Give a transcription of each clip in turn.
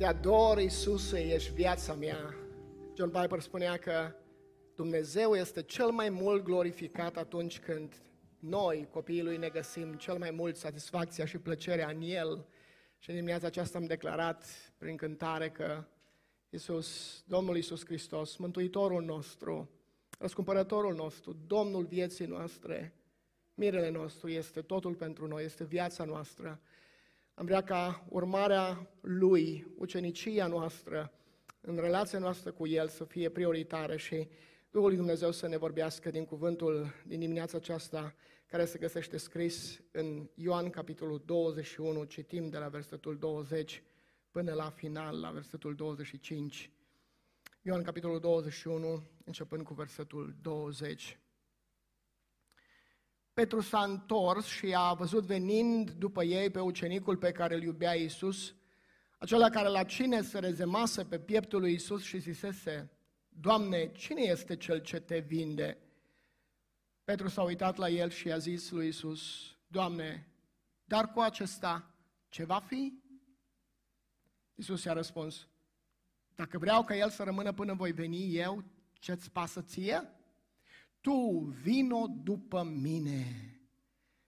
Te ador, Iisuse, ești viața mea. John Piper spunea că Dumnezeu este cel mai mult glorificat atunci când noi, copiii Lui, ne găsim cel mai mult satisfacția și plăcerea în El. Și în dimineața aceasta am declarat prin cântare că Iisus, Domnul Iisus Hristos, Mântuitorul nostru, Răscumpărătorul nostru, Domnul vieții noastre, mirele nostru este totul pentru noi, este viața noastră. Am vrea ca urmarea Lui, ucenicia noastră, în relația noastră cu El să fie prioritară și Duhul lui Dumnezeu să ne vorbească din cuvântul din dimineața aceasta care se găsește scris în Ioan capitolul 21, citim de la versetul 20 până la final, la versetul 25. Ioan capitolul 21, începând cu versetul 20. Petru s-a întors și a văzut venind după ei pe ucenicul pe care îl iubea Iisus, acela care la cine se rezemase pe pieptul lui Iisus și zisese, Doamne, cine este cel ce te vinde? Petru s-a uitat la el și a zis lui Iisus, Doamne, dar cu acesta ce va fi? Iisus i-a răspuns, dacă vreau ca el să rămână până voi veni eu, ce-ți pasă ție? Tu vino după mine.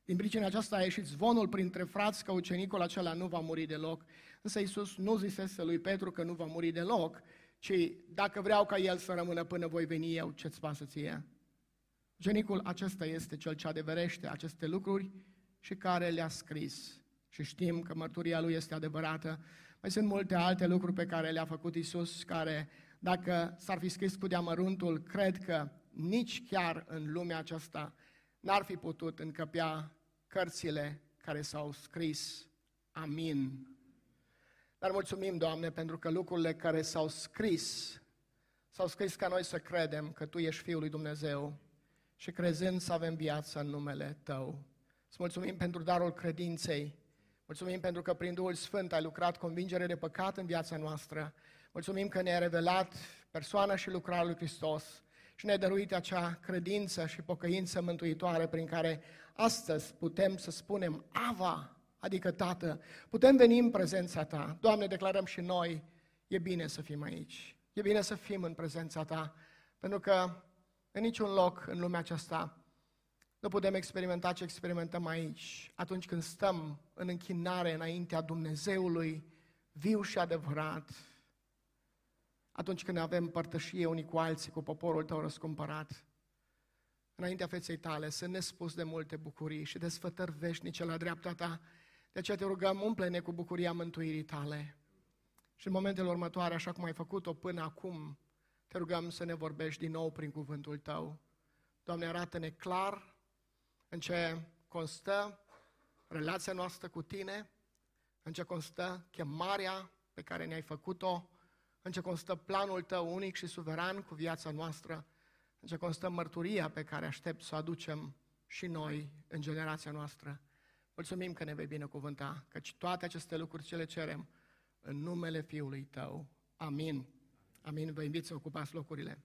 Din pricina aceasta a ieșit zvonul printre frați că ucenicul acela nu va muri deloc. Însă Iisus nu zisese lui Petru că nu va muri deloc, ci dacă vreau ca el să rămână până voi veni eu, ce-ți pasă ție? Ucenicul acesta este cel ce adeverește aceste lucruri și care le-a scris. Și știm că mărturia lui este adevărată. Mai sunt multe alte lucruri pe care le-a făcut Isus, care, dacă s-ar fi scris cu deamăruntul, cred că nici chiar în lumea aceasta n-ar fi putut încăpea cărțile care s-au scris. Amin. Dar mulțumim, Doamne, pentru că lucrurile care s-au scris, s-au scris ca noi să credem că Tu ești Fiul lui Dumnezeu și crezând să avem viața în numele Tău. Îți mulțumim pentru darul credinței, mulțumim pentru că prin Duhul Sfânt ai lucrat convingere de păcat în viața noastră, mulțumim că ne-ai revelat persoana și lucrarea lui Hristos, și ne-ai dăruit acea credință și pocăință mântuitoare prin care astăzi putem să spunem Ava, adică Tată, putem veni în prezența Ta. Doamne, declarăm și noi, e bine să fim aici, e bine să fim în prezența Ta, pentru că în niciun loc în lumea aceasta nu putem experimenta ce experimentăm aici, atunci când stăm în închinare înaintea Dumnezeului viu și adevărat, atunci când avem părtășie unii cu alții, cu poporul tău răscumpărat, înaintea feței tale, sunt nespus de multe bucurii și desfătări veșnice la dreapta ta. De aceea te rugăm, umple-ne cu bucuria mântuirii tale. Și în momentele următoare, așa cum ai făcut-o până acum, te rugăm să ne vorbești din nou prin cuvântul tău. Doamne, arată-ne clar în ce constă relația noastră cu tine, în ce constă chemarea pe care ne-ai făcut-o, în ce constă planul tău unic și suveran cu viața noastră, în ce constă mărturia pe care aștept să o aducem și noi în generația noastră. Mulțumim că ne vei binecuvânta, căci toate aceste lucruri ce le cerem în numele Fiului Tău. Amin. Amin. Vă invit să ocupați locurile.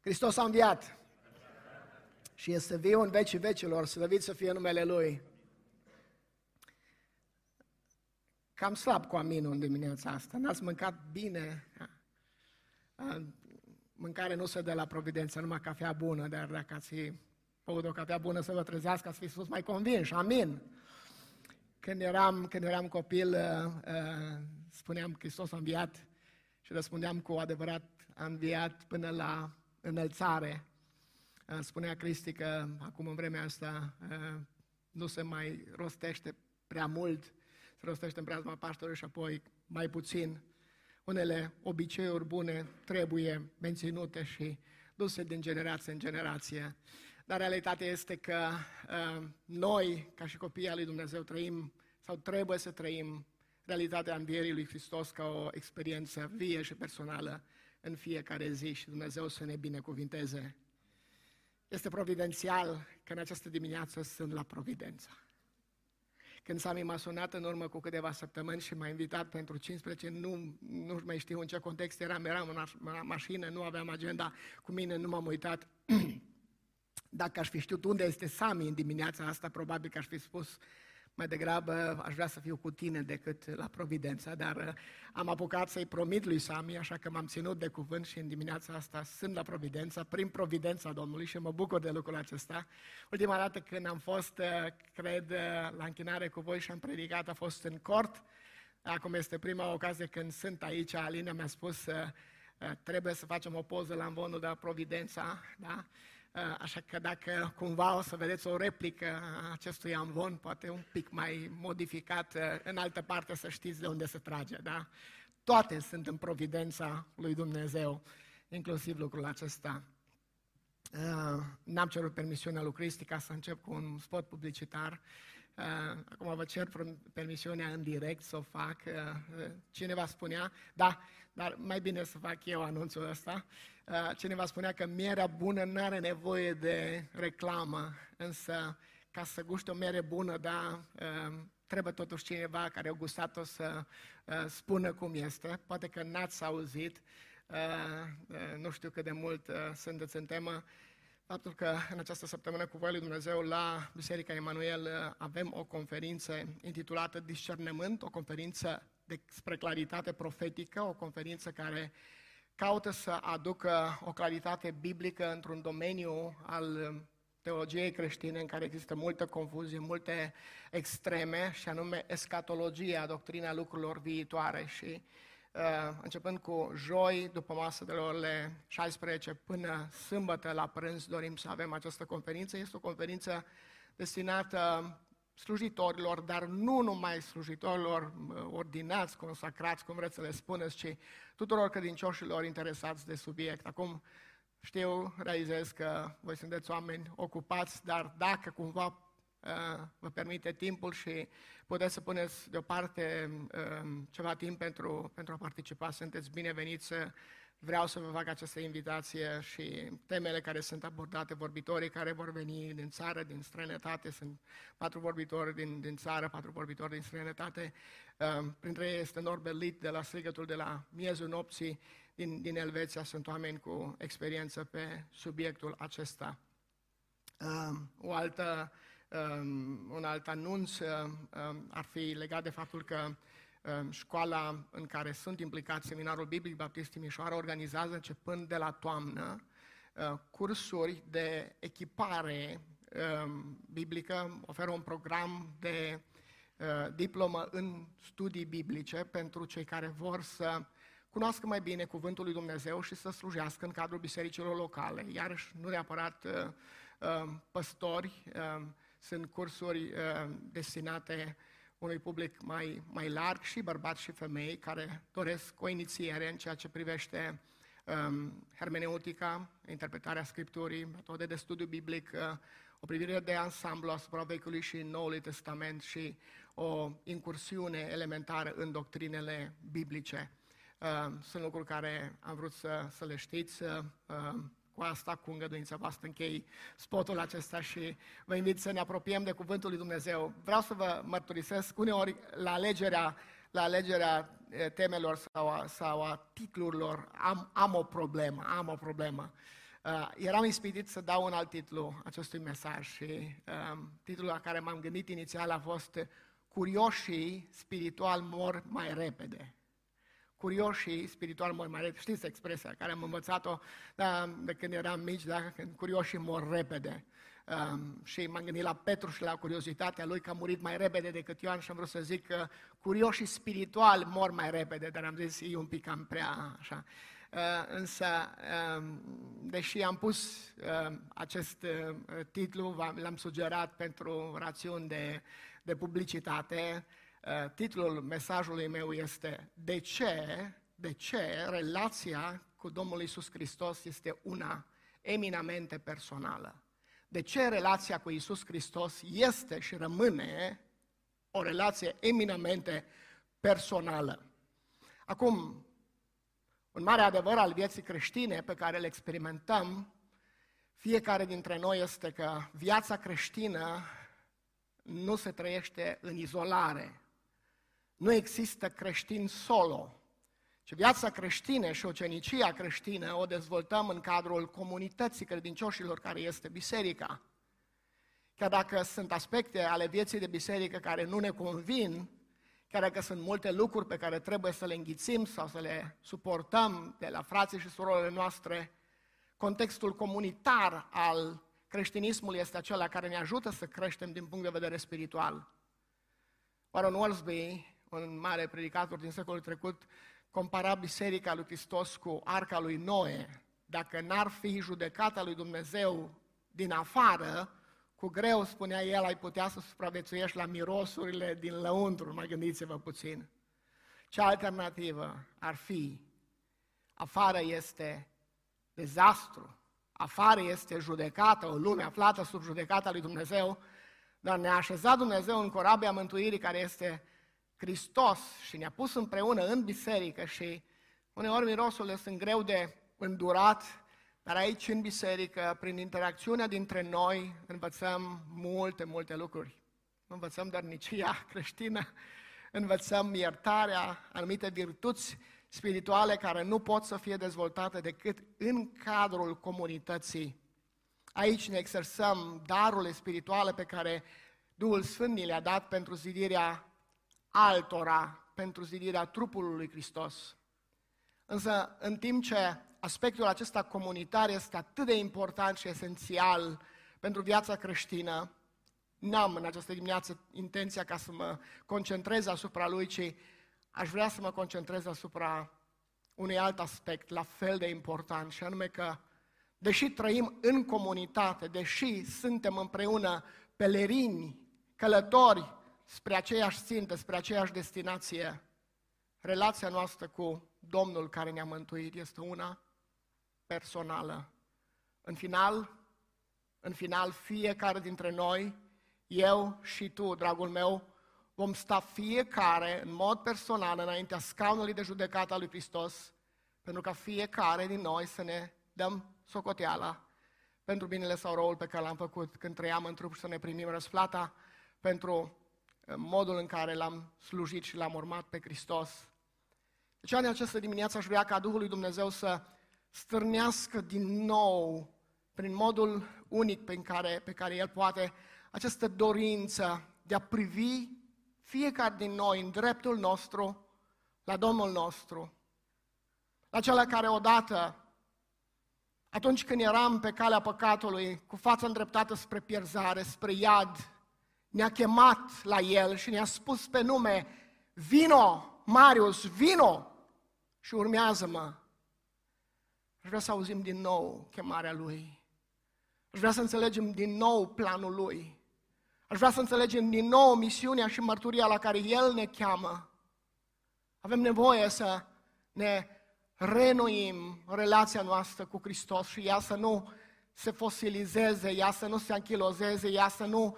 Hristos a înviat și este viu în vecii vecilor, slăvit să fie numele Lui. Cam slab cu aminul în dimineața asta. N-ați mâncat bine. Mâncare nu se dă la providență, numai cafea bună, dar dacă ați băut o cafea bună să vă trezească, ați fi spus mai convinși. Amin. Când eram, când eram copil, uh, uh, spuneam Hristos a înviat și răspundeam cu adevărat a înviat până la înălțare. Uh, spunea Cristi că acum în vremea asta nu se mai rostește prea mult se rostește în preazma Paștelui și apoi mai puțin. Unele obiceiuri bune trebuie menținute și duse din generație în generație. Dar realitatea este că uh, noi, ca și copiii lui Dumnezeu, trăim sau trebuie să trăim realitatea învierii lui Hristos ca o experiență vie și personală în fiecare zi și Dumnezeu să ne binecuvinteze. Este providențial că în această dimineață sunt la Providența. Când Sami m-a sunat în urmă cu câteva săptămâni și m-a invitat pentru 15, nu, nu mai știu în ce context eram, eram în mașină, nu aveam agenda cu mine, nu m-am uitat. Dacă aș fi știut unde este Sami în dimineața asta, probabil că aș fi spus, mai degrabă aș vrea să fiu cu tine decât la Providența, dar uh, am apucat să-i promit lui Sami, așa că m-am ținut de cuvânt și în dimineața asta sunt la Providența, prin Providența Domnului și mă bucur de lucrul acesta. Ultima dată când am fost, uh, cred, uh, la închinare cu voi și am predicat a fost în cort. Acum este prima ocazie când sunt aici. Alina mi-a spus că trebuie să facem o poză la învonul de la Providența, da? Uh, așa că dacă cumva o să vedeți o replică a acestui amvon, poate un pic mai modificat uh, în altă parte, să știți de unde se trage, da? Toate sunt în providența lui Dumnezeu, inclusiv lucrul acesta. Uh, n-am cerut permisiunea lui Cristi ca să încep cu un spot publicitar. Acum vă cer permisiunea în direct să o fac. cineva spunea, da, dar mai bine să fac eu anunțul ăsta. Uh, cineva spunea că mierea bună nu are nevoie de reclamă, însă ca să guste o mere bună, da, uh, trebuie totuși cineva care a gustat-o să uh, spună cum este. Poate că n-ați auzit, nu știu cât de mult sunteți în temă, faptul că în această săptămână cu voia lui Dumnezeu la Biserica Emanuel avem o conferință intitulată Discernământ, o conferință despre claritate profetică, o conferință care caută să aducă o claritate biblică într-un domeniu al teologiei creștine în care există multă confuzie, multe extreme, și anume escatologia, doctrina lucrurilor viitoare. Și uh, începând cu joi, după masă de la orele 16 până sâmbătă la prânz, dorim să avem această conferință. Este o conferință destinată slujitorilor, dar nu numai slujitorilor ordinați, consacrați, cum vreți să le spuneți, ci tuturor credincioșilor interesați de subiect. Acum știu, realizez că voi sunteți oameni ocupați, dar dacă cumva uh, vă permite timpul și puteți să puneți deoparte uh, ceva timp pentru, pentru a participa, sunteți bineveniți să Vreau să vă fac această invitație și temele care sunt abordate, vorbitorii care vor veni din țară, din străinătate, sunt patru vorbitori din, din țară, patru vorbitori din străinătate. Uh, printre ei este Norbert Litt de la strigătul de la miezul nopții din, din Elveția. Sunt oameni cu experiență pe subiectul acesta. Uh, o altă, um, un alt anunț uh, um, ar fi legat de faptul că Ehm, școala în care sunt implicați, Seminarul Biblic Baptist Timișoara, organizează începând de la toamnă ehm, cursuri de echipare ehm, biblică, oferă un program de diplomă în studii biblice pentru cei care vor să cunoască mai bine Cuvântul lui Dumnezeu și să slujească în cadrul bisericilor locale. Iarăși, nu neapărat păstori, sunt cursuri destinate unui public mai, mai larg și bărbați și femei care doresc o inițiere în ceea ce privește um, hermeneutica, interpretarea Scripturii, metode de studiu biblic, uh, o privire de ansamblu asupra Vechiului și Noului Testament și o incursiune elementară în doctrinele biblice. Uh, sunt lucruri care am vrut să, să le știți. Uh, cu asta, cu îngăduința voastră, închei spotul acesta și vă invit să ne apropiem de Cuvântul lui Dumnezeu. Vreau să vă mărturisesc, uneori la alegerea, la alegerea temelor sau a, sau a titlurilor am, am o problemă, am o problemă. Uh, eram ispitit să dau un alt titlu acestui mesaj și uh, titlul la care m-am gândit inițial a fost Curioșii spiritual mor mai repede curioșii spiritual mor mai repede. Știți expresia care am învățat-o da, de când eram mici, da, când curioșii mor repede. Um, și m-am gândit la Petru și la curiozitatea lui că a murit mai repede decât Ioan și am vrut să zic că curioșii spirituali mor mai repede, dar am zis e un pic cam prea așa. Uh, însă, um, deși am pus uh, acest uh, titlu, l-am sugerat pentru rațiuni de, de publicitate, Eh, titlul mesajului meu este De ce, de ce relația cu Domnul Isus Hristos este una eminamente personală? De ce relația cu Isus Hristos este și rămâne o relație eminamente personală? Acum, un mare adevăr al vieții creștine pe care îl experimentăm fiecare dintre noi este că viața creștină nu se trăiește în izolare, nu există creștin solo, ci viața creștină și ocenicia creștină o dezvoltăm în cadrul comunității credincioșilor care este biserica. chiar dacă sunt aspecte ale vieții de biserică care nu ne convin, chiar dacă sunt multe lucruri pe care trebuie să le înghițim sau să le suportăm de la frații și surorile noastre, contextul comunitar al creștinismului este acela care ne ajută să creștem din punct de vedere spiritual. Warren Worsby, un mare predicator din secolul trecut, compara biserica lui Hristos cu arca lui Noe. Dacă n-ar fi judecata lui Dumnezeu din afară, cu greu, spunea el, ai putea să supraviețuiești la mirosurile din lăuntru, mai gândiți-vă puțin. Ce alternativă ar fi? Afară este dezastru, afară este judecată, o lume aflată sub judecata lui Dumnezeu, dar ne-a așezat Dumnezeu în corabia mântuirii care este Hristos și ne-a pus împreună în biserică și uneori mirosurile sunt greu de îndurat, dar aici în biserică, prin interacțiunea dintre noi, învățăm multe, multe lucruri. Nu învățăm doar nicia creștină, învățăm iertarea, anumite virtuți spirituale care nu pot să fie dezvoltate decât în cadrul comunității. Aici ne exersăm darurile spirituale pe care Duhul Sfânt ni le-a dat pentru zidirea altora, pentru zidirea trupului lui Hristos. Însă, în timp ce aspectul acesta comunitar este atât de important și esențial pentru viața creștină, n-am în această dimineață intenția ca să mă concentrez asupra lui, ci aș vrea să mă concentrez asupra unui alt aspect la fel de important, și anume că, deși trăim în comunitate, deși suntem împreună pelerini, călători spre aceeași țintă, spre aceeași destinație, relația noastră cu Domnul care ne-a mântuit este una personală. În final, în final, fiecare dintre noi, eu și tu, dragul meu, vom sta fiecare în mod personal înaintea scaunului de judecată al lui Hristos, pentru ca fiecare din noi să ne dăm socoteala pentru binele sau răul pe care l-am făcut când trăiam în trup și să ne primim răsplata pentru eh, modul în care l-am slujit și l-am urmat pe Hristos. Deci, în această dimineață aș vrea ca Duhul lui Dumnezeu să stârnească din nou, prin modul unic pe care, pe care El poate, această dorință de a privi fiecare din noi în dreptul nostru la Domnul nostru, la cel care odată, atunci când eram pe calea păcatului, cu fața îndreptată spre pierzare, spre iad, ne-a chemat la El și ne-a spus pe nume, vino, Marius, vino și urmează-mă. Aș vrea să auzim din nou chemarea Lui. Aș vrea să înțelegem din nou planul Lui. Aș vrea să înțelegem din nou misiunea și mărturia la care El ne cheamă. Avem nevoie să ne renoim relația noastră cu Hristos și ea să nu se fosilizeze, ea să nu se anchilozeze, ea să nu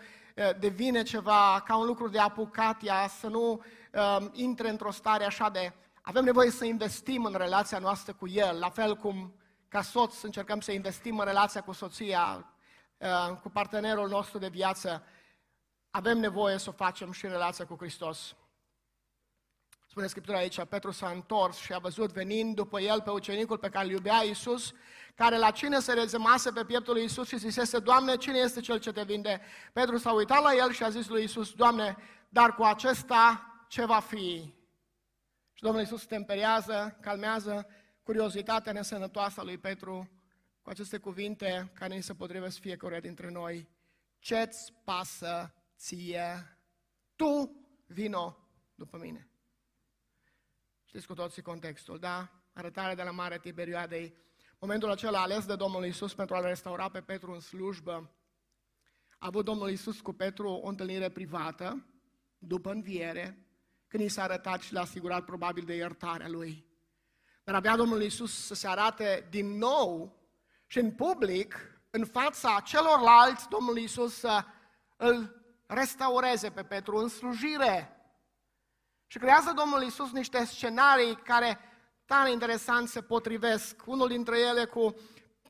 devine ceva ca un lucru de apucat, ea să nu uh, intre într-o stare așa de... Avem nevoie să investim în relația noastră cu El, la fel cum ca soț încercăm să investim în relația cu soția, uh, cu partenerul nostru de viață, avem nevoie să o facem și în relația cu Hristos. Spune Scriptura aici, Petru s-a întors și a văzut venind după el pe ucenicul pe care îl iubea Iisus, care la cine se rezemase pe pieptul lui Iisus și zisese, Doamne, cine este cel ce te vinde? Petru s-a uitat la el și a zis lui Iisus, Doamne, dar cu acesta ce va fi? Și Domnul Iisus temperiază, calmează curiozitatea nesănătoasă a lui Petru cu aceste cuvinte care ni se potrivesc fiecare dintre noi. Ce-ți pasă ție? Tu vino după mine. Știți cu toții contextul, da? Arătarea de la Mare Tiberioadei. Momentul acela ales de Domnul Isus pentru a-l restaura pe Petru în slujbă. A avut Domnul Isus cu Petru o întâlnire privată, după înviere, când i s-a arătat și l-a asigurat probabil de iertarea lui. Dar avea Domnul Isus să se arate din nou și în public, în fața celorlalți, Domnul Isus să îl restaureze pe Petru în slujire. Și creează Domnul Isus niște scenarii care tare interesant se potrivesc. Unul dintre ele cu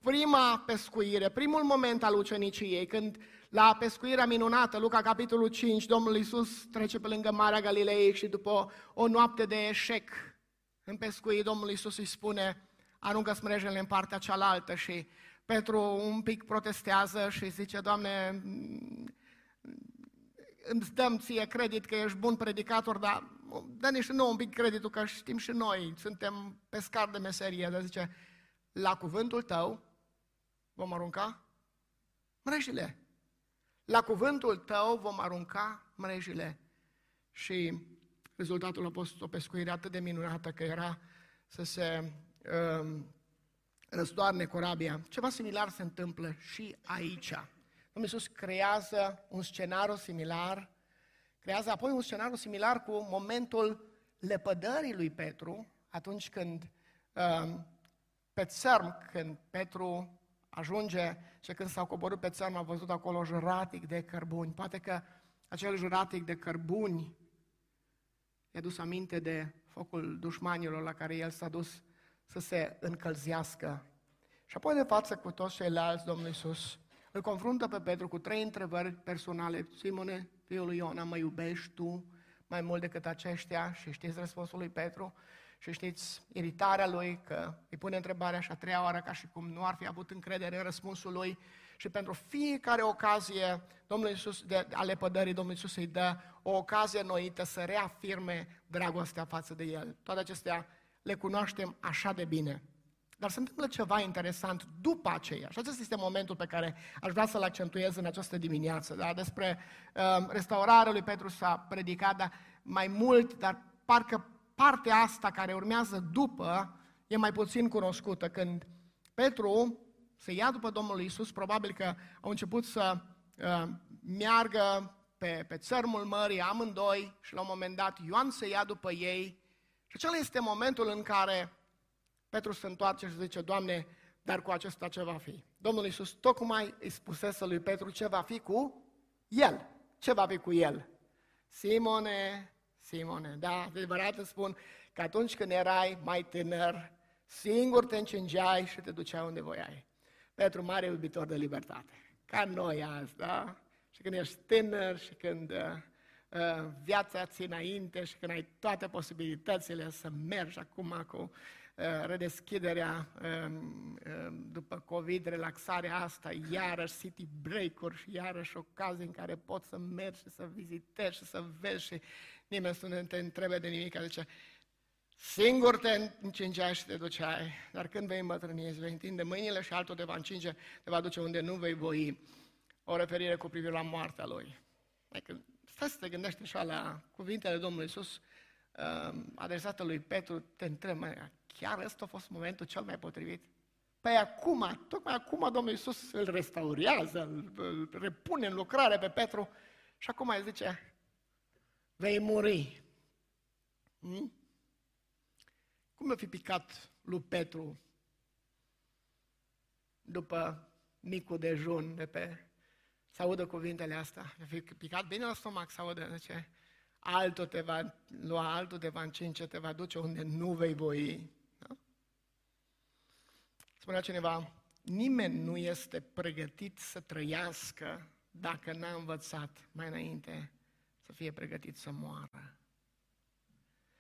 prima pescuire, primul moment al uceniciei, când la pescuirea minunată, Luca capitolul 5, Domnul Isus trece pe lângă Marea Galilei și după o noapte de eșec în pescuit, Domnul Isus îi spune, aruncă smrejele în partea cealaltă și Petru un pic protestează și zice, Doamne, îmi dăm ție credit că ești bun predicator, dar dă-ne și nouă un pic creditul că știm și noi, suntem pescar de meserie, dar zice, la cuvântul tău vom arunca mrejile. La cuvântul tău vom arunca mrejile. Și rezultatul a fost o pescuire atât de minunată că era să se um, răstoarne corabia. Ceva similar se întâmplă și aici. Domnul Iisus creează un scenariu similar, creează apoi un scenariu similar cu momentul lepădării lui Petru, atunci când um, pe țărm, când Petru ajunge și când s-au coborât pe țărm, a văzut acolo juratic de cărbuni. Poate că acel juratic de cărbuni i-a dus aminte de focul dușmanilor la care el s-a dus să se încălzească. Și apoi de față cu toți ceilalți, Domnul Iisus îl confruntă pe Petru cu trei întrebări personale. Simone, fiul lui Iona, mă iubești tu mai mult decât aceștia? Și știți răspunsul lui Petru? Și știți iritarea lui că îi pune întrebarea și a treia oară ca și cum nu ar fi avut încredere în răspunsul lui. Și pentru fiecare ocazie Domnul Iisus, de ale pădării, Domnul Iisus îi dă o ocazie noită să reafirme dragostea față de El. Toate acestea le cunoaștem așa de bine. Dar se întâmplă ceva interesant după aceea. Și acesta este momentul pe care aș vrea să-l accentuez în această dimineață. Da? Despre uh, restaurarea lui Petru s-a predicat, dar mai mult, dar parcă partea asta care urmează după e mai puțin cunoscută. Când Petru se ia după Domnul Isus, probabil că au început să uh, meargă pe, pe țărmul mării amândoi și la un moment dat Ioan se ia după ei și acela este momentul în care Petru se întoarce și zice, Doamne, dar cu acesta ce va fi? Domnul Iisus tocmai îi spusese lui Petru ce va fi cu el. Ce va fi cu el? Simone, Simone, da, adevărat îți spun că atunci când erai mai tânăr, singur te încingeai și te duceai unde voiai. Petru, mare iubitor de libertate. Ca noi azi, da? Și când ești tânăr și când uh, uh, viața ți înainte și când ai toate posibilitățile să mergi acum cu uh, redeschiderea um, um, după COVID, relaxarea asta, iarăși city break-uri și iarăși ocazii în care poți să mergi și să vizitezi și să vezi și nimeni să nu te întrebe de nimic, zice, singur te încingeai și te duceai, dar când vei îmbătrâni, îți vei întinde mâinile și altul te va încinge, te va duce unde nu vei voi. O referire cu privire la moartea lui. Adică, stai să te gândești așa la cuvintele Domnului Iisus uh, adresată lui Petru, te întreb, chiar ăsta a fost momentul cel mai potrivit? Păi acum, tocmai acum Domnul Iisus îl restaurează, îl, îl repune în lucrare pe Petru și acum îi zice, vei muri. Hmm? Cum a fi picat lui Petru după micul dejun de pe... Să audă cuvintele astea. A fi picat bine la stomac să audă, zice, altul te va lua, altul te va încinge, te va duce unde nu vei voi. Da? Spunea cineva, nimeni nu este pregătit să trăiască dacă n-a învățat mai înainte să fie pregătit să moară.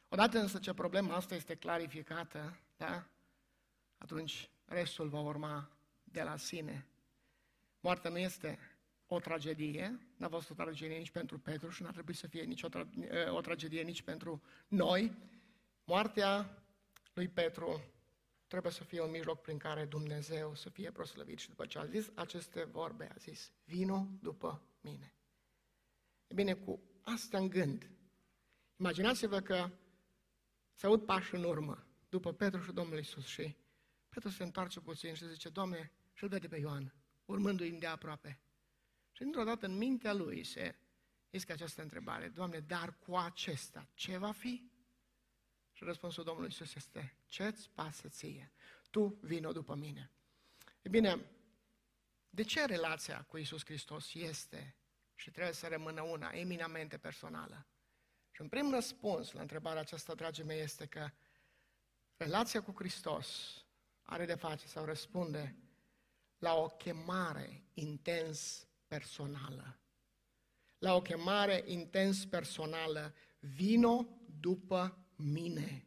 Odată însă ce problema asta este clarificată, da? atunci restul va urma de la sine. Moartea nu este o tragedie, n-a fost o tragedie nici pentru Petru și n-ar trebui să fie nici o, tra- o tragedie nici pentru noi. Moartea lui Petru trebuie să fie un mijloc prin care Dumnezeu să fie proslăvit. Și după ce a zis aceste vorbe, a zis, vino după mine. E bine, cu asta în gând, imaginați-vă că se aud pași în urmă, după Petru și Domnul Isus și Petru se întoarce puțin și zice, Doamne, și îl vede pe Ioan, urmându-i de aproape. Și dintr-o dată în mintea lui se iscă această întrebare, Doamne, dar cu acesta ce va fi? Și răspunsul Domnului Isus este, ce-ți pasă ție? Tu vino după mine. E bine, de ce relația cu Isus Hristos este și trebuie să rămână una eminamente personală? Și un prim răspuns la întrebarea aceasta, dragii mei, este că relația cu Hristos are de face sau răspunde la o chemare intens personală. La o chemare intens personală, vino după mine.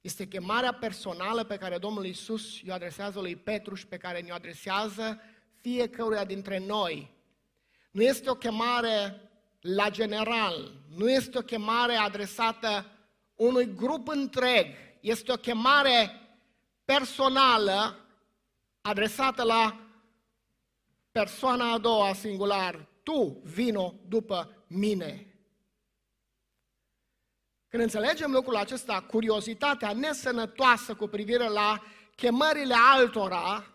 Este chemarea personală pe care Domnul Isus i-o adresează lui Petru și pe care ne-o adresează fiecăruia dintre noi. Nu este o chemare la general, nu este o chemare adresată unui grup întreg, este o chemare personală adresată la persoana a doua singular. Tu vino după mine. Când înțelegem lucrul acesta, curiozitatea nesănătoasă cu privire la chemările altora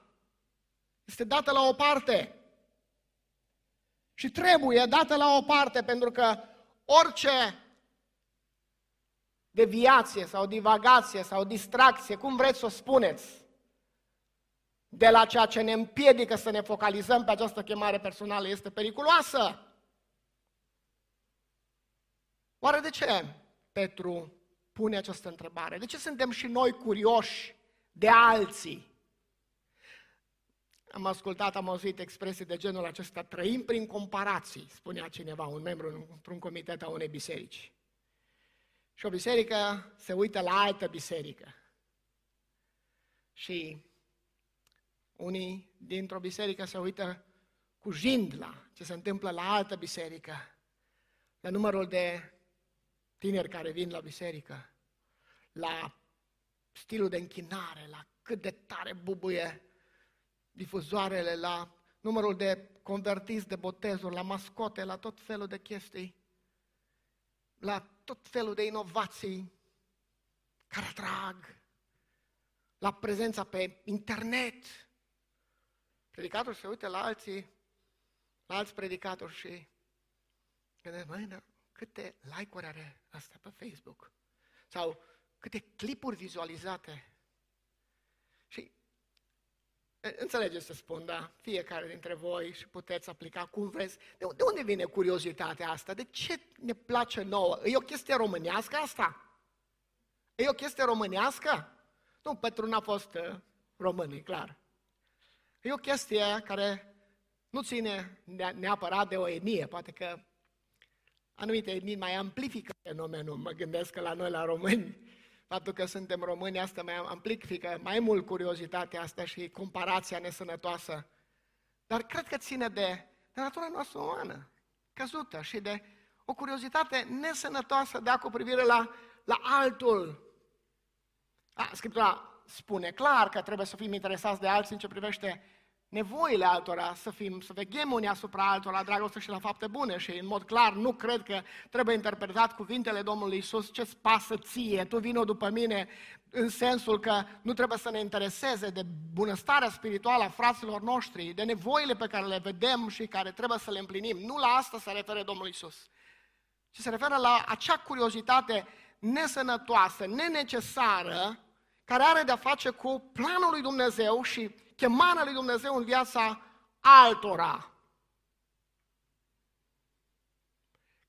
este dată la o parte. Și trebuie dată la o parte pentru că orice deviație sau divagație sau distracție, cum vreți să o spuneți, de la ceea ce ne împiedică să ne focalizăm pe această chemare personală este periculoasă. Oare de ce Petru pune această întrebare? De ce suntem și noi curioși de alții? Am ascultat, am auzit expresii de genul acesta, trăim prin comparații, spunea cineva, un membru într-un comitet a unei biserici. Și o biserică se uită la altă biserică. Și unii dintr-o biserică se uită cu jind la ce se întâmplă la altă biserică, la numărul de tineri care vin la biserică, la stilul de închinare, la cât de tare bubuie difuzoarele, la numărul de convertiți de botezuri, la mascote, la tot felul de chestii, la tot felul de inovații care atrag, la prezența pe internet. Predicatorul se uită la alții, la alți predicatori și gândește, măi, câte like-uri are asta pe Facebook? Sau câte clipuri vizualizate? Și Înțelegeți să spun, da? Fiecare dintre voi și puteți aplica cum vreți. De, de unde vine curiozitatea asta? De ce ne place nouă? E o chestie românească asta? E o chestie românească? Nu, Petru n-a fost uh, român, e clar. E o chestie care nu ține neapărat de o etnie, poate că anumite etnii mai amplifică fenomenul. Mă gândesc că la noi, la români, faptul că suntem români, asta mai amplifică mai mult curiozitatea asta și comparația nesănătoasă. Dar cred că ține de, de natura noastră umană, căzută și de o curiozitate nesănătoasă de a cu privire la, la altul. A, Scriptura spune clar că trebuie să fim interesați de alții în ce privește nevoile altora, să fim, să veghem unii asupra altora, dragoste și la fapte bune și în mod clar nu cred că trebuie interpretat cuvintele Domnului Isus ce-ți pasă ție, tu vino după mine în sensul că nu trebuie să ne intereseze de bunăstarea spirituală a fraților noștri, de nevoile pe care le vedem și care trebuie să le împlinim. Nu la asta se referă Domnul Isus, ci se referă la acea curiozitate nesănătoasă, nenecesară, care are de-a face cu planul lui Dumnezeu și chemarea lui Dumnezeu în viața altora.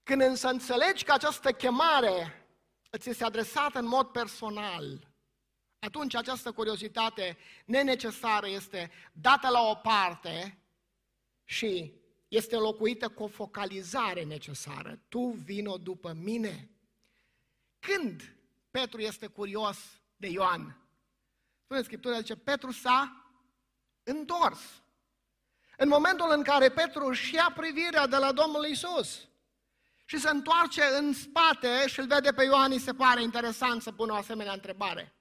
Când însă înțelegi că această chemare îți este adresată în mod personal, atunci această curiozitate nenecesară este dată la o parte și este locuită cu o focalizare necesară. Tu vino după mine. Când Petru este curios de Ioan? Spune Scriptura, zice, Petru s-a întors. În momentul în care Petru își ia privirea de la Domnul Isus și se întoarce în spate și îl vede pe Ioan, se pare interesant să pună o asemenea întrebare.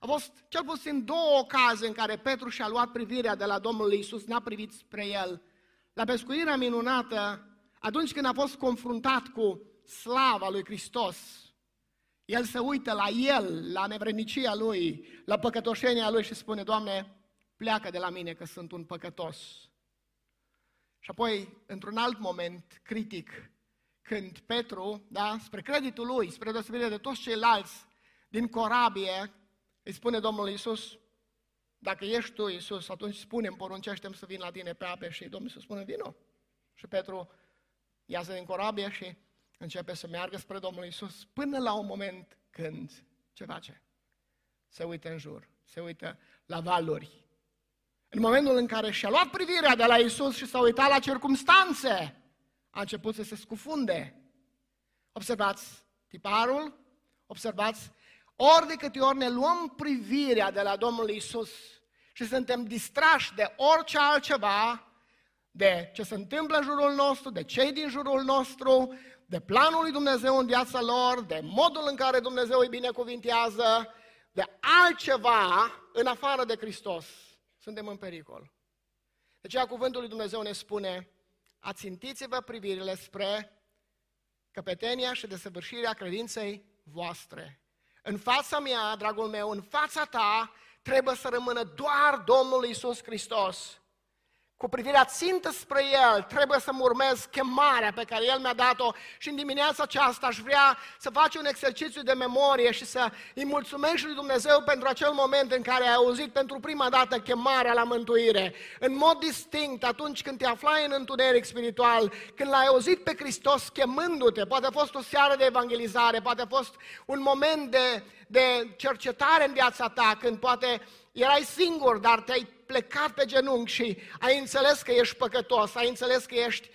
A fost cel puțin două ocazii în care Petru și-a luat privirea de la Domnul Isus, n-a privit spre el. La pescuirea minunată, atunci când a fost confruntat cu slava lui Hristos, el se uită la el, la nevrednicia lui, la păcătoșenia lui și spune, Doamne, pleacă de la mine că sunt un păcătos. Și apoi, într-un alt moment critic, când Petru, da, spre creditul lui, spre deosebire de toți ceilalți din corabie, îi spune Domnul Iisus, dacă ești tu, Iisus, atunci spune-mi, poruncește să vin la tine pe ape și Domnul Iisus spune, vino. Și Petru iasă din corabie și începe să meargă spre Domnul Iisus până la un moment când ce face? Se uită în jur, se uită la valuri, în momentul în care și-a luat privirea de la Isus și s-a uitat la circumstanțe, a început să se scufunde. Observați tiparul, observați Ori de câte ori ne luăm privirea de la Domnul Isus și suntem distrași de orice altceva, de ce se întâmplă în jurul nostru, de cei din jurul nostru, de planul lui Dumnezeu în viața lor, de modul în care Dumnezeu îi binecuvintează, de altceva în afară de Hristos, suntem în pericol. De aceea cuvântul lui Dumnezeu ne spune, ațintiți-vă privirile spre căpetenia și desăvârșirea credinței voastre. În fața mea, dragul meu, în fața ta, trebuie să rămână doar Domnul Isus Hristos cu privirea țintă spre El, trebuie să-mi urmez chemarea pe care El mi-a dat-o și în dimineața aceasta aș vrea să faci un exercițiu de memorie și să îi mulțumești lui Dumnezeu pentru acel moment în care ai auzit pentru prima dată chemarea la mântuire. În mod distinct, atunci când te aflai în întuneric spiritual, când l-ai auzit pe Hristos chemându-te, poate a fost o seară de evangelizare, poate a fost un moment de, de cercetare în viața ta, când poate erai singur, dar te-ai plecat pe genunchi și ai înțeles că ești păcătos, ai înțeles că ești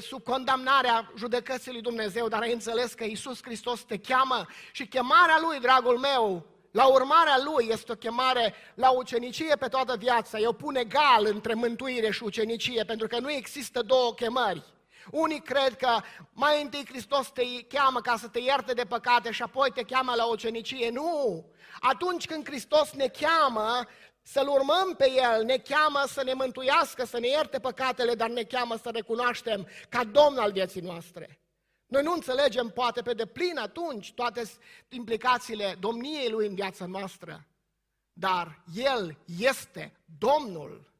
sub condamnarea judecății lui Dumnezeu, dar ai înțeles că Isus Hristos te cheamă și chemarea Lui, dragul meu, la urmarea Lui este o chemare la ucenicie pe toată viața. Eu pun egal între mântuire și ucenicie, pentru că nu există două chemări. Unii cred că mai întâi Hristos te cheamă ca să te ierte de păcate și apoi te cheamă la ucenicie. Nu! Atunci când Hristos ne cheamă, să-L urmăm pe El, ne cheamă să ne mântuiască, să ne ierte păcatele, dar ne cheamă să recunoaștem ca Domn al vieții noastre. Noi nu înțelegem poate pe deplin atunci toate implicațiile domniei Lui în viața noastră, dar El este Domnul.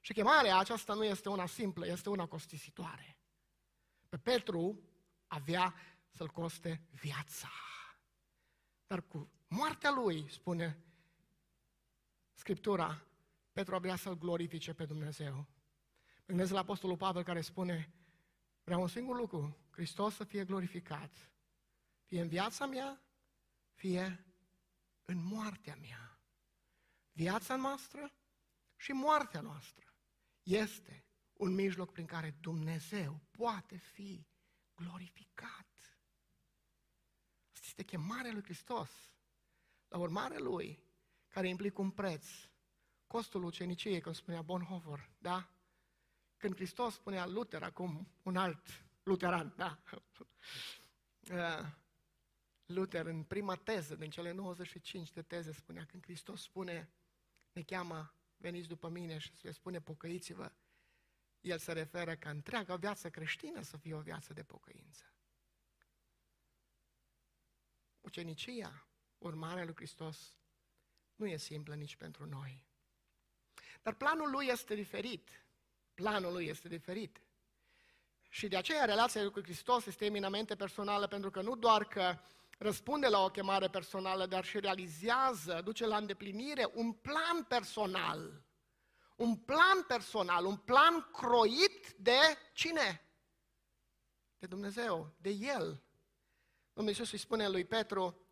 Și chemarea aceasta nu este una simplă, este una costisitoare. Pe Petru avea să-l coste viața. Dar cu moartea lui, spune Scriptura, Petru vrea să-L glorifice pe Dumnezeu. Gândesc la Apostolul Pavel care spune, vreau un singur lucru, Hristos să fie glorificat, fie în viața mea, fie în moartea mea. Viața noastră și moartea noastră este un mijloc prin care Dumnezeu poate fi glorificat. Asta este chemarea lui Hristos. La urmare lui, care implică un preț. Costul uceniciei, cum spunea Bonhoeffer, da? Când Hristos spunea Luther, acum un alt luteran, da? Uh, Luther, în prima teză, din cele 95 de teze, spunea, când Hristos spune, ne cheamă, veniți după mine și se spune, pocăiți-vă, el se referă ca întreaga viață creștină să fie o viață de pocăință. Ucenicia, urmarea lui Hristos, nu e simplă nici pentru noi. Dar planul lui este diferit. Planul lui este diferit. Și de aceea relația cu Hristos este eminamente personală, pentru că nu doar că răspunde la o chemare personală, dar și realizează, duce la îndeplinire un plan personal. Un plan personal, un plan croit de cine? De Dumnezeu, de El. Domnul Iisus îi spune lui Petru,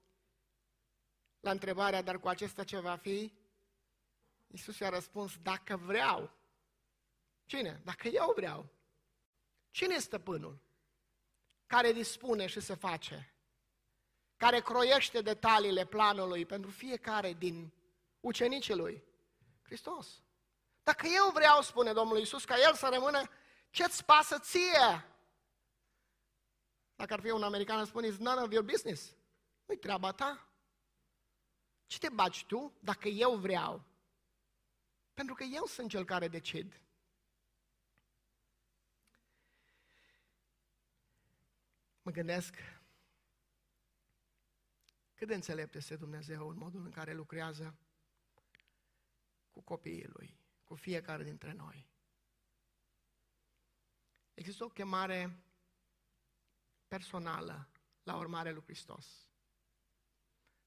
la întrebarea, dar cu acesta ce va fi? Iisus i-a răspuns, dacă vreau. Cine? Dacă eu vreau. Cine este stăpânul? Care dispune și se face? Care croiește detaliile planului pentru fiecare din ucenicii lui? Hristos. Dacă eu vreau, spune Domnul Iisus, ca El să rămână, ce-ți pasă ție? Dacă ar fi un american, spune, it's none of your business. Nu-i treaba ta. Ce te baci tu dacă eu vreau? Pentru că eu sunt cel care decid. Mă gândesc cât de înțelept este Dumnezeu în modul în care lucrează cu copiii Lui, cu fiecare dintre noi. Există o chemare personală la urmare lui Hristos.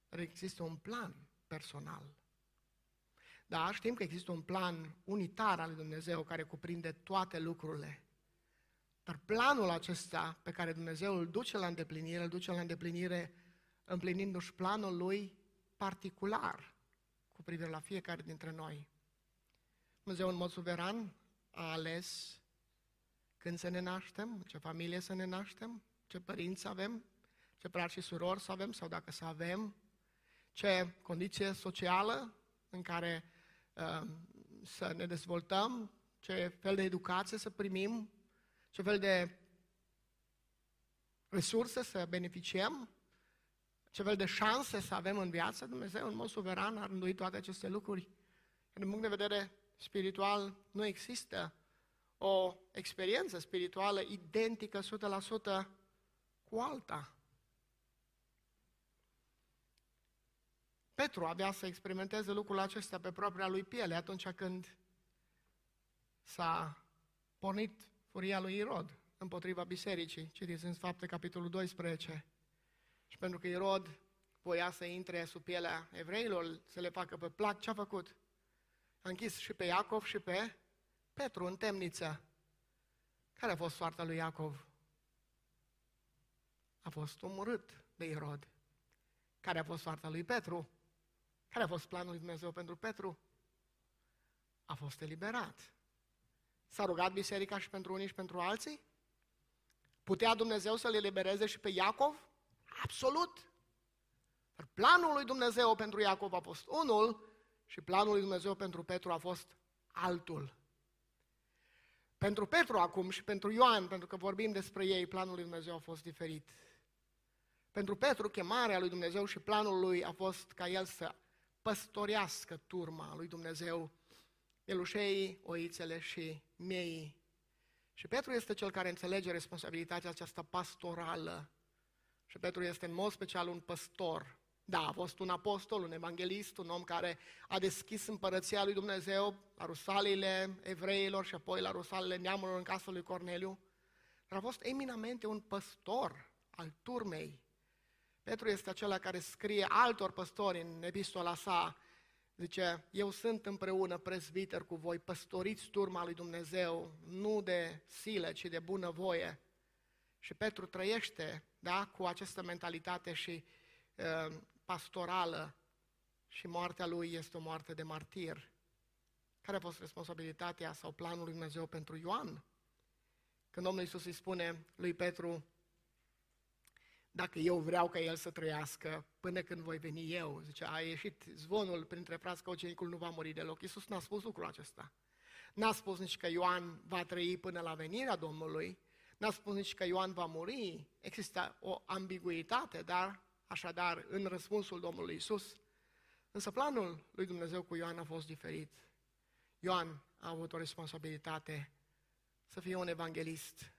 Dar există un plan personal. Da, știm că există un plan unitar al lui Dumnezeu care cuprinde toate lucrurile. Dar planul acesta pe care Dumnezeu îl duce la îndeplinire, îl duce la îndeplinire împlinindu-și planul lui particular cu privire la fiecare dintre noi. Dumnezeu în mod suveran a ales când să ne naștem, ce familie să ne naștem, ce părinți să avem, ce frați și surori să avem sau dacă să avem, ce condiție socială în care uh, să ne dezvoltăm, ce fel de educație să primim, ce fel de resurse să beneficiem, ce fel de șanse să avem în viață. Dumnezeu, în mod suveran, a rânduit toate aceste lucruri. Din punct de vedere spiritual, nu există o experiență spirituală identică 100% cu alta. Petru avea să experimenteze lucrul acesta pe propria lui piele atunci când s-a pornit furia lui Irod împotriva bisericii. Citiți în fapte capitolul 12. Și pentru că Irod voia să intre sub pielea evreilor, să le facă pe plac, ce a făcut? A închis și pe Iacov și pe Petru în temniță. Care a fost soarta lui Iacov? A fost omorât de Irod. Care a fost soarta lui Petru? Care a fost planul lui Dumnezeu pentru Petru? A fost eliberat. S-a rugat biserica și pentru unii și pentru alții? Putea Dumnezeu să-l elibereze și pe Iacov? Absolut! Dar planul lui Dumnezeu pentru Iacov a fost unul și planul lui Dumnezeu pentru Petru a fost altul. Pentru Petru acum și pentru Ioan, pentru că vorbim despre ei, planul lui Dumnezeu a fost diferit. Pentru Petru, chemarea lui Dumnezeu și planul lui a fost ca el să păstorească turma lui Dumnezeu, elușei, oițele și miei. Și Petru este cel care înțelege responsabilitatea aceasta pastorală. Și Petru este în mod special un păstor. Da, a fost un apostol, un evanghelist, un om care a deschis împărăția lui Dumnezeu la rusalile evreilor și apoi la rusalile neamurilor în casa lui Corneliu. Dar a fost eminamente un păstor al turmei Petru este acela care scrie altor păstori în epistola sa, zice, eu sunt împreună prezbiter cu voi, păstoriți turma lui Dumnezeu, nu de sile, ci de bună voie. Și Petru trăiește da, cu această mentalitate și uh, pastorală și moartea lui este o moarte de martir. Care a fost responsabilitatea sau planul lui Dumnezeu pentru Ioan? Când Domnul Iisus îi spune lui Petru, dacă eu vreau ca el să trăiască până când voi veni eu. Zice, a ieșit zvonul printre frați că ucenicul nu va muri deloc. Iisus n-a spus lucrul acesta. N-a spus nici că Ioan va trăi până la venirea Domnului, n-a spus nici că Ioan va muri. Există o ambiguitate, dar așadar în răspunsul Domnului Iisus. Însă planul lui Dumnezeu cu Ioan a fost diferit. Ioan a avut o responsabilitate să fie un evanghelist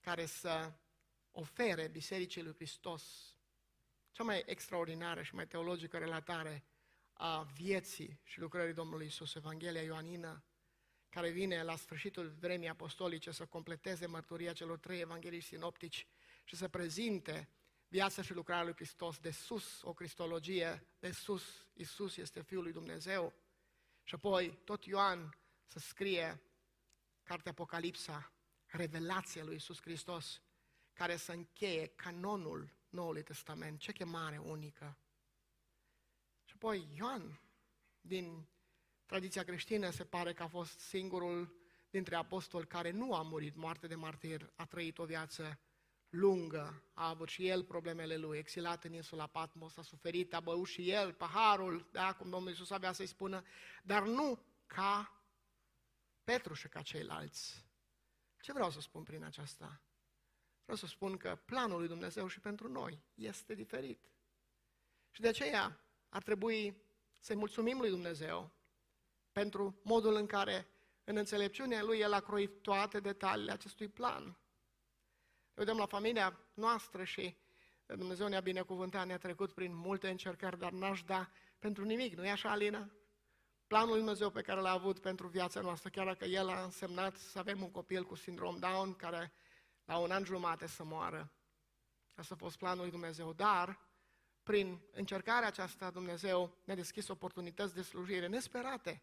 care să ofere Bisericii lui Hristos cea mai extraordinară și mai teologică relatare a vieții și lucrării Domnului Isus, Evanghelia Ioanină, care vine la sfârșitul vremii apostolice să completeze mărturia celor trei evangeliști sinoptici și să prezinte viața și lucrarea lui Hristos de sus, o cristologie de sus, Isus este Fiul lui Dumnezeu. Și apoi tot Ioan să scrie cartea Apocalipsa, revelația lui Isus Hristos, care să încheie canonul Noului Testament. Ce chemare unică! Și apoi Ioan, din tradiția creștină, se pare că a fost singurul dintre apostoli care nu a murit moarte de martir, a trăit o viață lungă, a avut și el problemele lui, exilat în insula Patmos, a suferit, a băut și el paharul, da, cum Domnul Iisus avea să-i spună, dar nu ca Petru și ca ceilalți. Ce vreau să spun prin aceasta? Vreau să spun că planul lui Dumnezeu și pentru noi este diferit. Și de aceea ar trebui să-i mulțumim lui Dumnezeu pentru modul în care, în înțelepciunea lui, El a croit toate detaliile acestui plan. Ne vedem la familia noastră și Dumnezeu ne-a binecuvântat, ne-a trecut prin multe încercări, dar n-aș da pentru nimic, nu e așa, Alina? Planul lui Dumnezeu pe care l-a avut pentru viața noastră, chiar dacă El a însemnat să avem un copil cu sindrom Down, care la un an jumate să moară. Asta a fost planul lui Dumnezeu. Dar, prin încercarea aceasta, Dumnezeu ne-a deschis oportunități de slujire nesperate.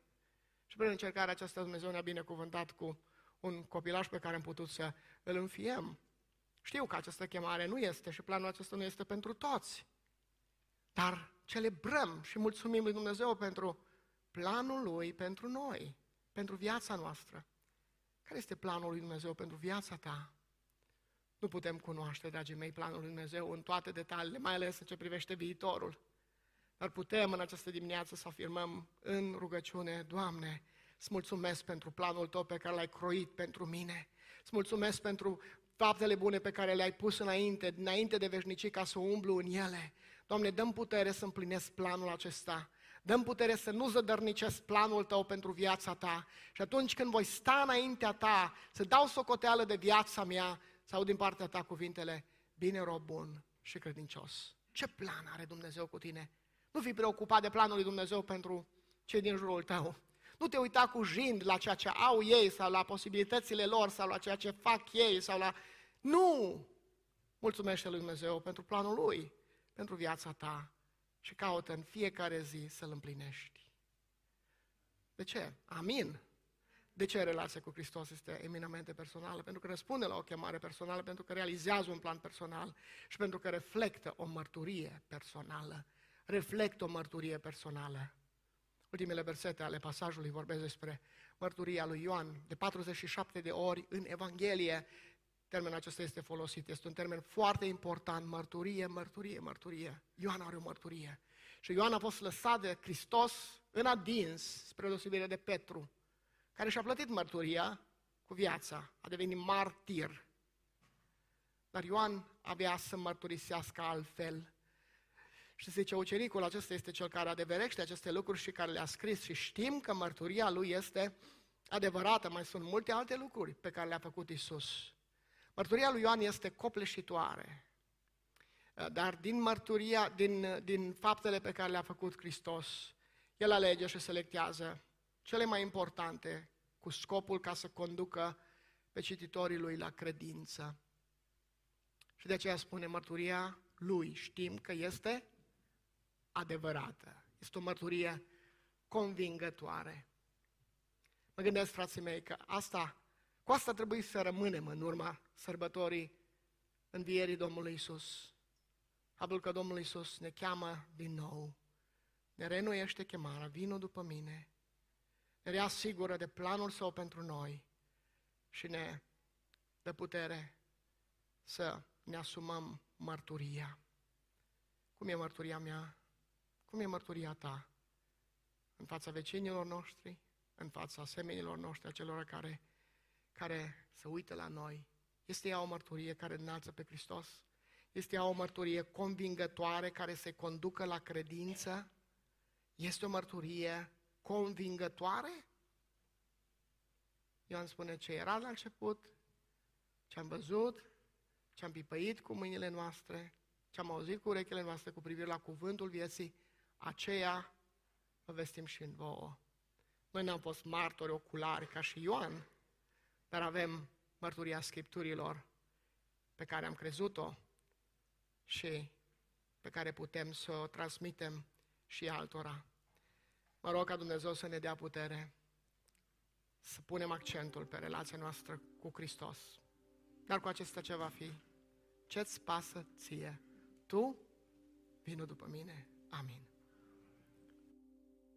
Și prin încercarea aceasta, Dumnezeu ne-a binecuvântat cu un copilaș pe care am putut să îl înfiem. Știu că această chemare nu este și planul acesta nu este pentru toți. Dar celebrăm și mulțumim lui Dumnezeu pentru planul Lui pentru noi, pentru viața noastră. Care este planul lui Dumnezeu pentru viața ta? Nu putem cunoaște, dragii mei, planul lui Dumnezeu în toate detaliile, mai ales în ce privește viitorul. Dar putem în această dimineață să afirmăm în rugăciune, Doamne, îți mulțumesc pentru planul Tău pe care l-ai croit pentru mine. Îți mulțumesc pentru faptele bune pe care le-ai pus înainte, înainte de veșnicii, ca să umblu în ele. Doamne, dăm putere să împlinesc planul acesta. Dăm putere să nu zădărnicesc planul Tău pentru viața Ta. Și atunci când voi sta înaintea Ta, să dau socoteală de viața mea, sau din partea Ta cuvintele, bine rob bun și credincios. Ce plan are Dumnezeu cu tine? Nu fi preocupat de planul lui Dumnezeu pentru cei din jurul tău. Nu te uita cu jind la ceea ce au ei sau la posibilitățile lor sau la ceea ce fac ei sau la... Nu! Mulțumește lui Dumnezeu pentru planul lui, pentru viața ta și caută în fiecare zi să-l împlinești. De ce? Amin. De ce relația cu Hristos este eminamente personală? Pentru că răspunde la o chemare personală, pentru că realizează un plan personal și pentru că reflectă o mărturie personală. Reflectă o mărturie personală. Ultimele versete ale pasajului vorbesc despre mărturia lui Ioan. De 47 de ori în Evanghelie, termenul acesta este folosit. Este un termen foarte important, mărturie, mărturie, mărturie. Ioan are o mărturie. Și Ioan a fost lăsat de Hristos în adins, spre deosebire de Petru care și-a plătit mărturia cu viața, a devenit martir. Dar Ioan avea să mărturisească altfel. Și zice, ucenicul acesta este cel care adeverește aceste lucruri și care le-a scris și știm că mărturia lui este adevărată. Mai sunt multe alte lucruri pe care le-a făcut Isus. Mărturia lui Ioan este copleșitoare. Dar din mărturia, din, din faptele pe care le-a făcut Hristos, el alege și selectează cele mai importante, cu scopul ca să conducă pe cititorii lui la credință. Și de aceea spune mărturia lui, știm că este adevărată. Este o mărturie convingătoare. Mă gândesc, frații mei, că asta, cu asta trebuie să rămânem în urma sărbătorii învierii Domnului Isus. Faptul că Domnul Isus ne cheamă din nou, ne renuiește chemarea, vină după mine, ne reasigură de planul său pentru noi și ne dă putere să ne asumăm mărturia. Cum e mărturia mea? Cum e mărturia ta? În fața vecinilor noștri, în fața semenilor noștri, acelor care, care se uită la noi. Este ea o mărturie care înalță pe Hristos? Este ea o mărturie convingătoare care se conducă la credință? Este o mărturie convingătoare? Ioan spune ce era la început, ce am văzut, ce am pipăit cu mâinile noastre, ce am auzit cu urechile noastre cu privire la cuvântul vieții, aceea vă vestim și în vouă. Noi n-am fost martori oculari ca și Ioan, dar avem mărturia Scripturilor pe care am crezut-o și pe care putem să o transmitem și altora. Mă rog ca Dumnezeu să ne dea putere să punem accentul pe relația noastră cu Hristos. Dar cu acesta ce va fi? Ce-ți pasă ție? Tu vină după mine. Amin.